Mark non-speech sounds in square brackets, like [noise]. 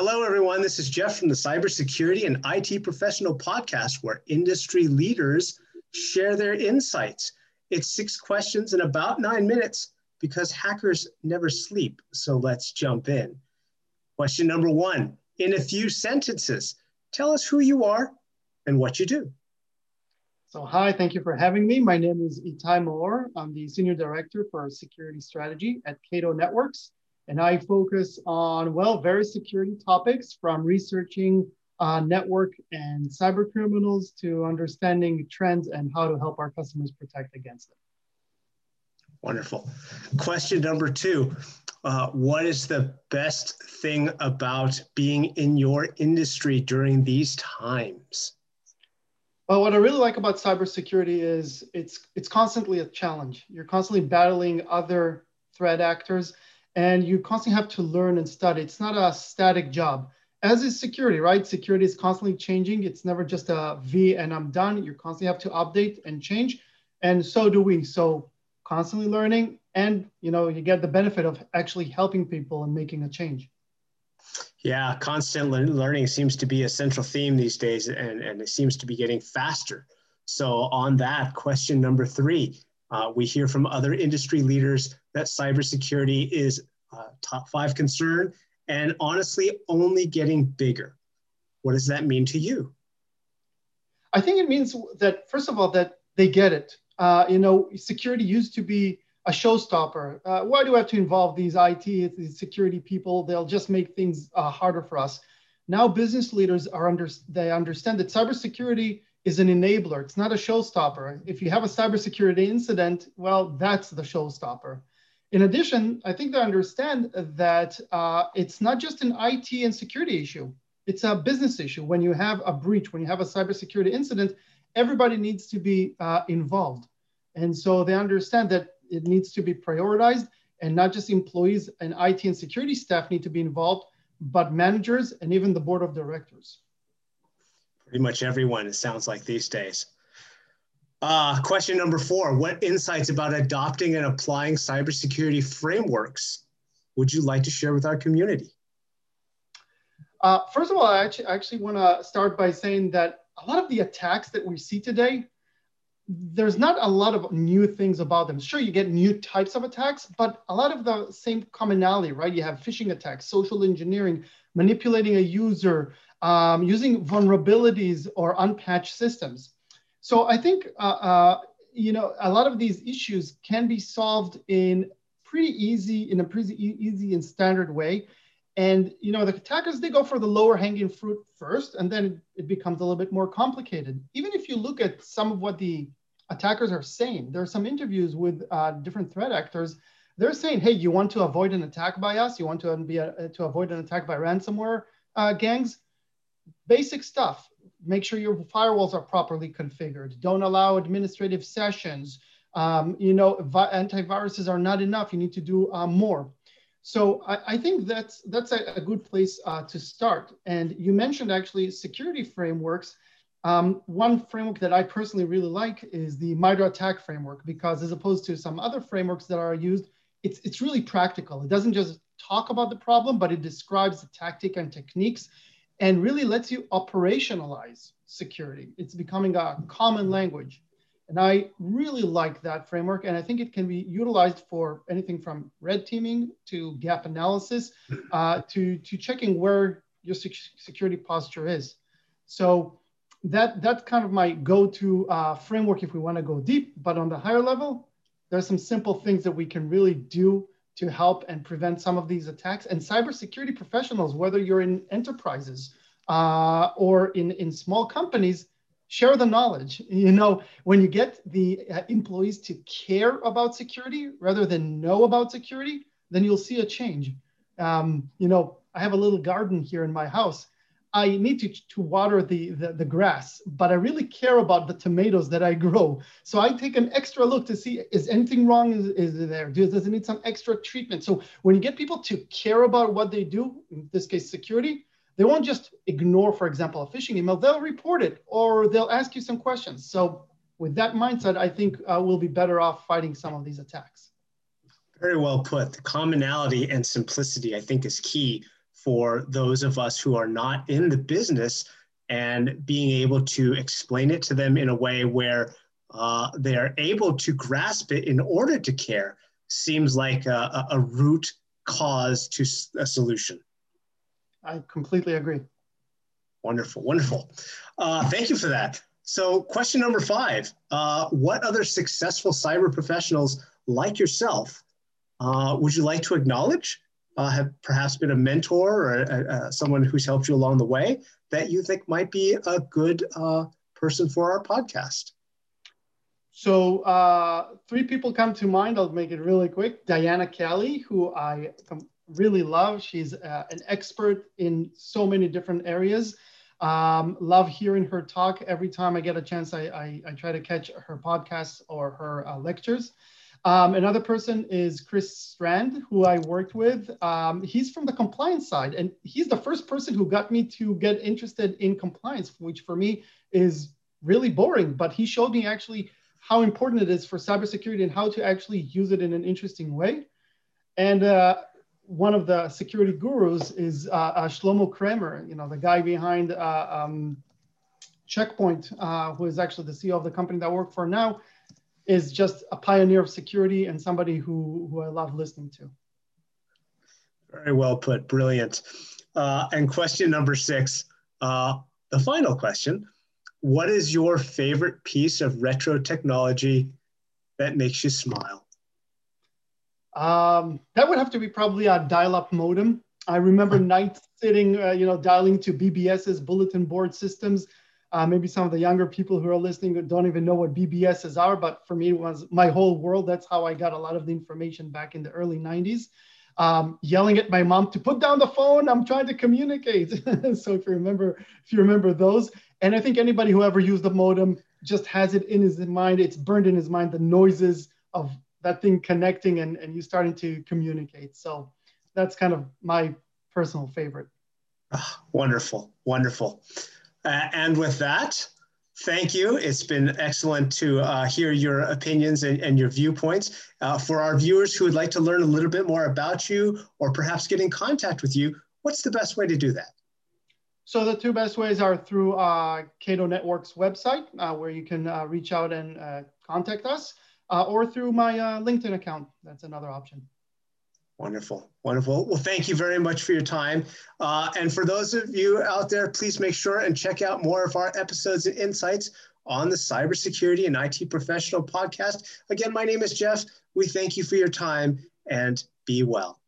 Hello, everyone. This is Jeff from the Cybersecurity and IT Professional Podcast, where industry leaders share their insights. It's six questions in about nine minutes because hackers never sleep. So let's jump in. Question number one In a few sentences, tell us who you are and what you do. So, hi, thank you for having me. My name is Etay Maor. I'm the Senior Director for Security Strategy at Cato Networks and I focus on, well, various security topics from researching uh, network and cyber criminals to understanding trends and how to help our customers protect against them. Wonderful. Question number two uh, What is the best thing about being in your industry during these times? Well, what I really like about cybersecurity is it's it's constantly a challenge. You're constantly battling other threat actors and you constantly have to learn and study. It's not a static job, as is security, right? Security is constantly changing. It's never just a V and I'm done. You constantly have to update and change, and so do we. So constantly learning, and you know you get the benefit of actually helping people and making a change. Yeah, constant learning seems to be a central theme these days, and, and it seems to be getting faster. So, on that, question number three uh, we hear from other industry leaders that cybersecurity is a top five concern and honestly only getting bigger. What does that mean to you? I think it means that, first of all, that they get it. Uh, you know, security used to be a showstopper. Uh, why do I have to involve these IT, these security people? They'll just make things uh, harder for us. Now, business leaders are under, they understand that cybersecurity is an enabler. It's not a showstopper. If you have a cybersecurity incident, well, that's the showstopper. In addition, I think they understand that uh, it's not just an IT and security issue. It's a business issue. When you have a breach, when you have a cybersecurity incident, everybody needs to be uh, involved. And so they understand that it needs to be prioritized and not just employees and IT and security staff need to be involved, but managers and even the board of directors pretty much everyone, it sounds like these days. Uh, question number four What insights about adopting and applying cybersecurity frameworks would you like to share with our community? Uh, first of all, I actually, actually want to start by saying that a lot of the attacks that we see today, there's not a lot of new things about them. Sure, you get new types of attacks, but a lot of the same commonality, right? You have phishing attacks, social engineering, manipulating a user, um, using vulnerabilities or unpatched systems. So I think uh, uh, you know a lot of these issues can be solved in pretty easy in a pretty easy and standard way. And you know the attackers they go for the lower hanging fruit first, and then it becomes a little bit more complicated. Even if you look at some of what the attackers are saying, there are some interviews with uh, different threat actors. They're saying, "Hey, you want to avoid an attack by us? You want to be a, to avoid an attack by ransomware uh, gangs? basic stuff. Make sure your firewalls are properly configured. Don't allow administrative sessions. Um, you know, antiviruses are not enough. You need to do uh, more. So I, I, think that's that's a, a good place uh, to start. And you mentioned actually security frameworks. Um, one framework that I personally really like is the MITRE ATT&CK framework because as opposed to some other frameworks that are used, it's, it's really practical. It doesn't just talk about the problem, but it describes the tactic and techniques and really lets you operationalize security. It's becoming a common language. And I really like that framework. And I think it can be utilized for anything from red teaming to gap analysis uh, to, to checking where your security posture is. So that, that's kind of my go-to uh, framework if we want to go deep. But on the higher level, there's some simple things that we can really do to help and prevent some of these attacks. And cybersecurity professionals, whether you're in enterprises uh, or in, in small companies, share the knowledge. [laughs] You know, when you get the uh, employees to care about security rather than know about security, then you'll see a change. Um, you know, I have a little garden here in my house I need to, to water the, the, the, grass, but I really care about the tomatoes that I grow. So I take an extra look to see, is anything wrong is, is there? Does, it need some extra treatment? So when you get people to care about what they do, in this case, security, they won't just ignore, for example, a phishing email, they'll report it or they'll ask you some questions. So with that mindset, I think uh, we'll be better off fighting some of these attacks. Very well put. The commonality and simplicity, I think, is key for those of us who are not in the business and being able to explain it to them in a way where uh, they are able to grasp it in order to care seems like a, a root cause to a solution. I completely agree. Wonderful, wonderful. Uh, thank you for that. So, question number five uh, What other successful cyber professionals like yourself uh, would you like to acknowledge? Uh, have perhaps been a mentor or a, a, someone who's helped you along the way that you think might be a good uh, person for our podcast? So uh, three people come to mind. I'll make it really quick. Diana Kelly, who I really love. She's uh, an expert in so many different areas. Um, love hearing her talk. Every time I get a chance, I, I, I try to catch her podcasts or her uh, lectures. Um, another person is Chris Strand, who I worked with. Um, he's from the compliance side, and he's the first person who got me to get interested in compliance, which for me is really boring. But he showed me actually how important it is for cybersecurity and how to actually use it in an interesting way. And uh, one of the security gurus is uh, uh, Shlomo Kramer, you know, the guy behind uh, um, Check Point, uh, who is actually the CEO of the company that I work for now, is just a pioneer of security and somebody who, who I love listening to. Very well put, brilliant. Uh, and question number six, the final question what is your favorite piece of retro technology that makes you smile? Um, that would have to be probably a dial-up modem. I remember nights sitting, uh, you know, dialing to BBS's bulletin board systems. Uh, maybe some of the younger people who are listening don't even know what BBSs are, but for me, it was my whole world. That's how I got a lot of the information back in the early 90s. Um, yelling at my mom to put down the phone. I'm trying to communicate. [laughs] so if you remember, if you remember those, and I think anybody who ever used a modem just has it in his mind. It's burned in his mind the noises of that thing connecting and, and you starting to communicate. So that's kind of my personal favorite. Oh, wonderful, wonderful. And with that, thank you. It's been excellent to uh, hear your opinions and, and your viewpoints. Uh, for our viewers who would like to learn a little bit more about you or perhaps get in contact with you, what's the best way to do that? So the two best ways are through uh, Cato Network's website, uh, where you can uh, reach out and uh, contact us, or through my LinkedIn account. That's another option. Wonderful, wonderful. Well, thank you very much for your time. Uh, and for those of you out there, please make sure and check out more of our episodes and insights on the Cybersecurity and IT Professional podcast. Again, my name is Jeff. We thank you for your time and be well.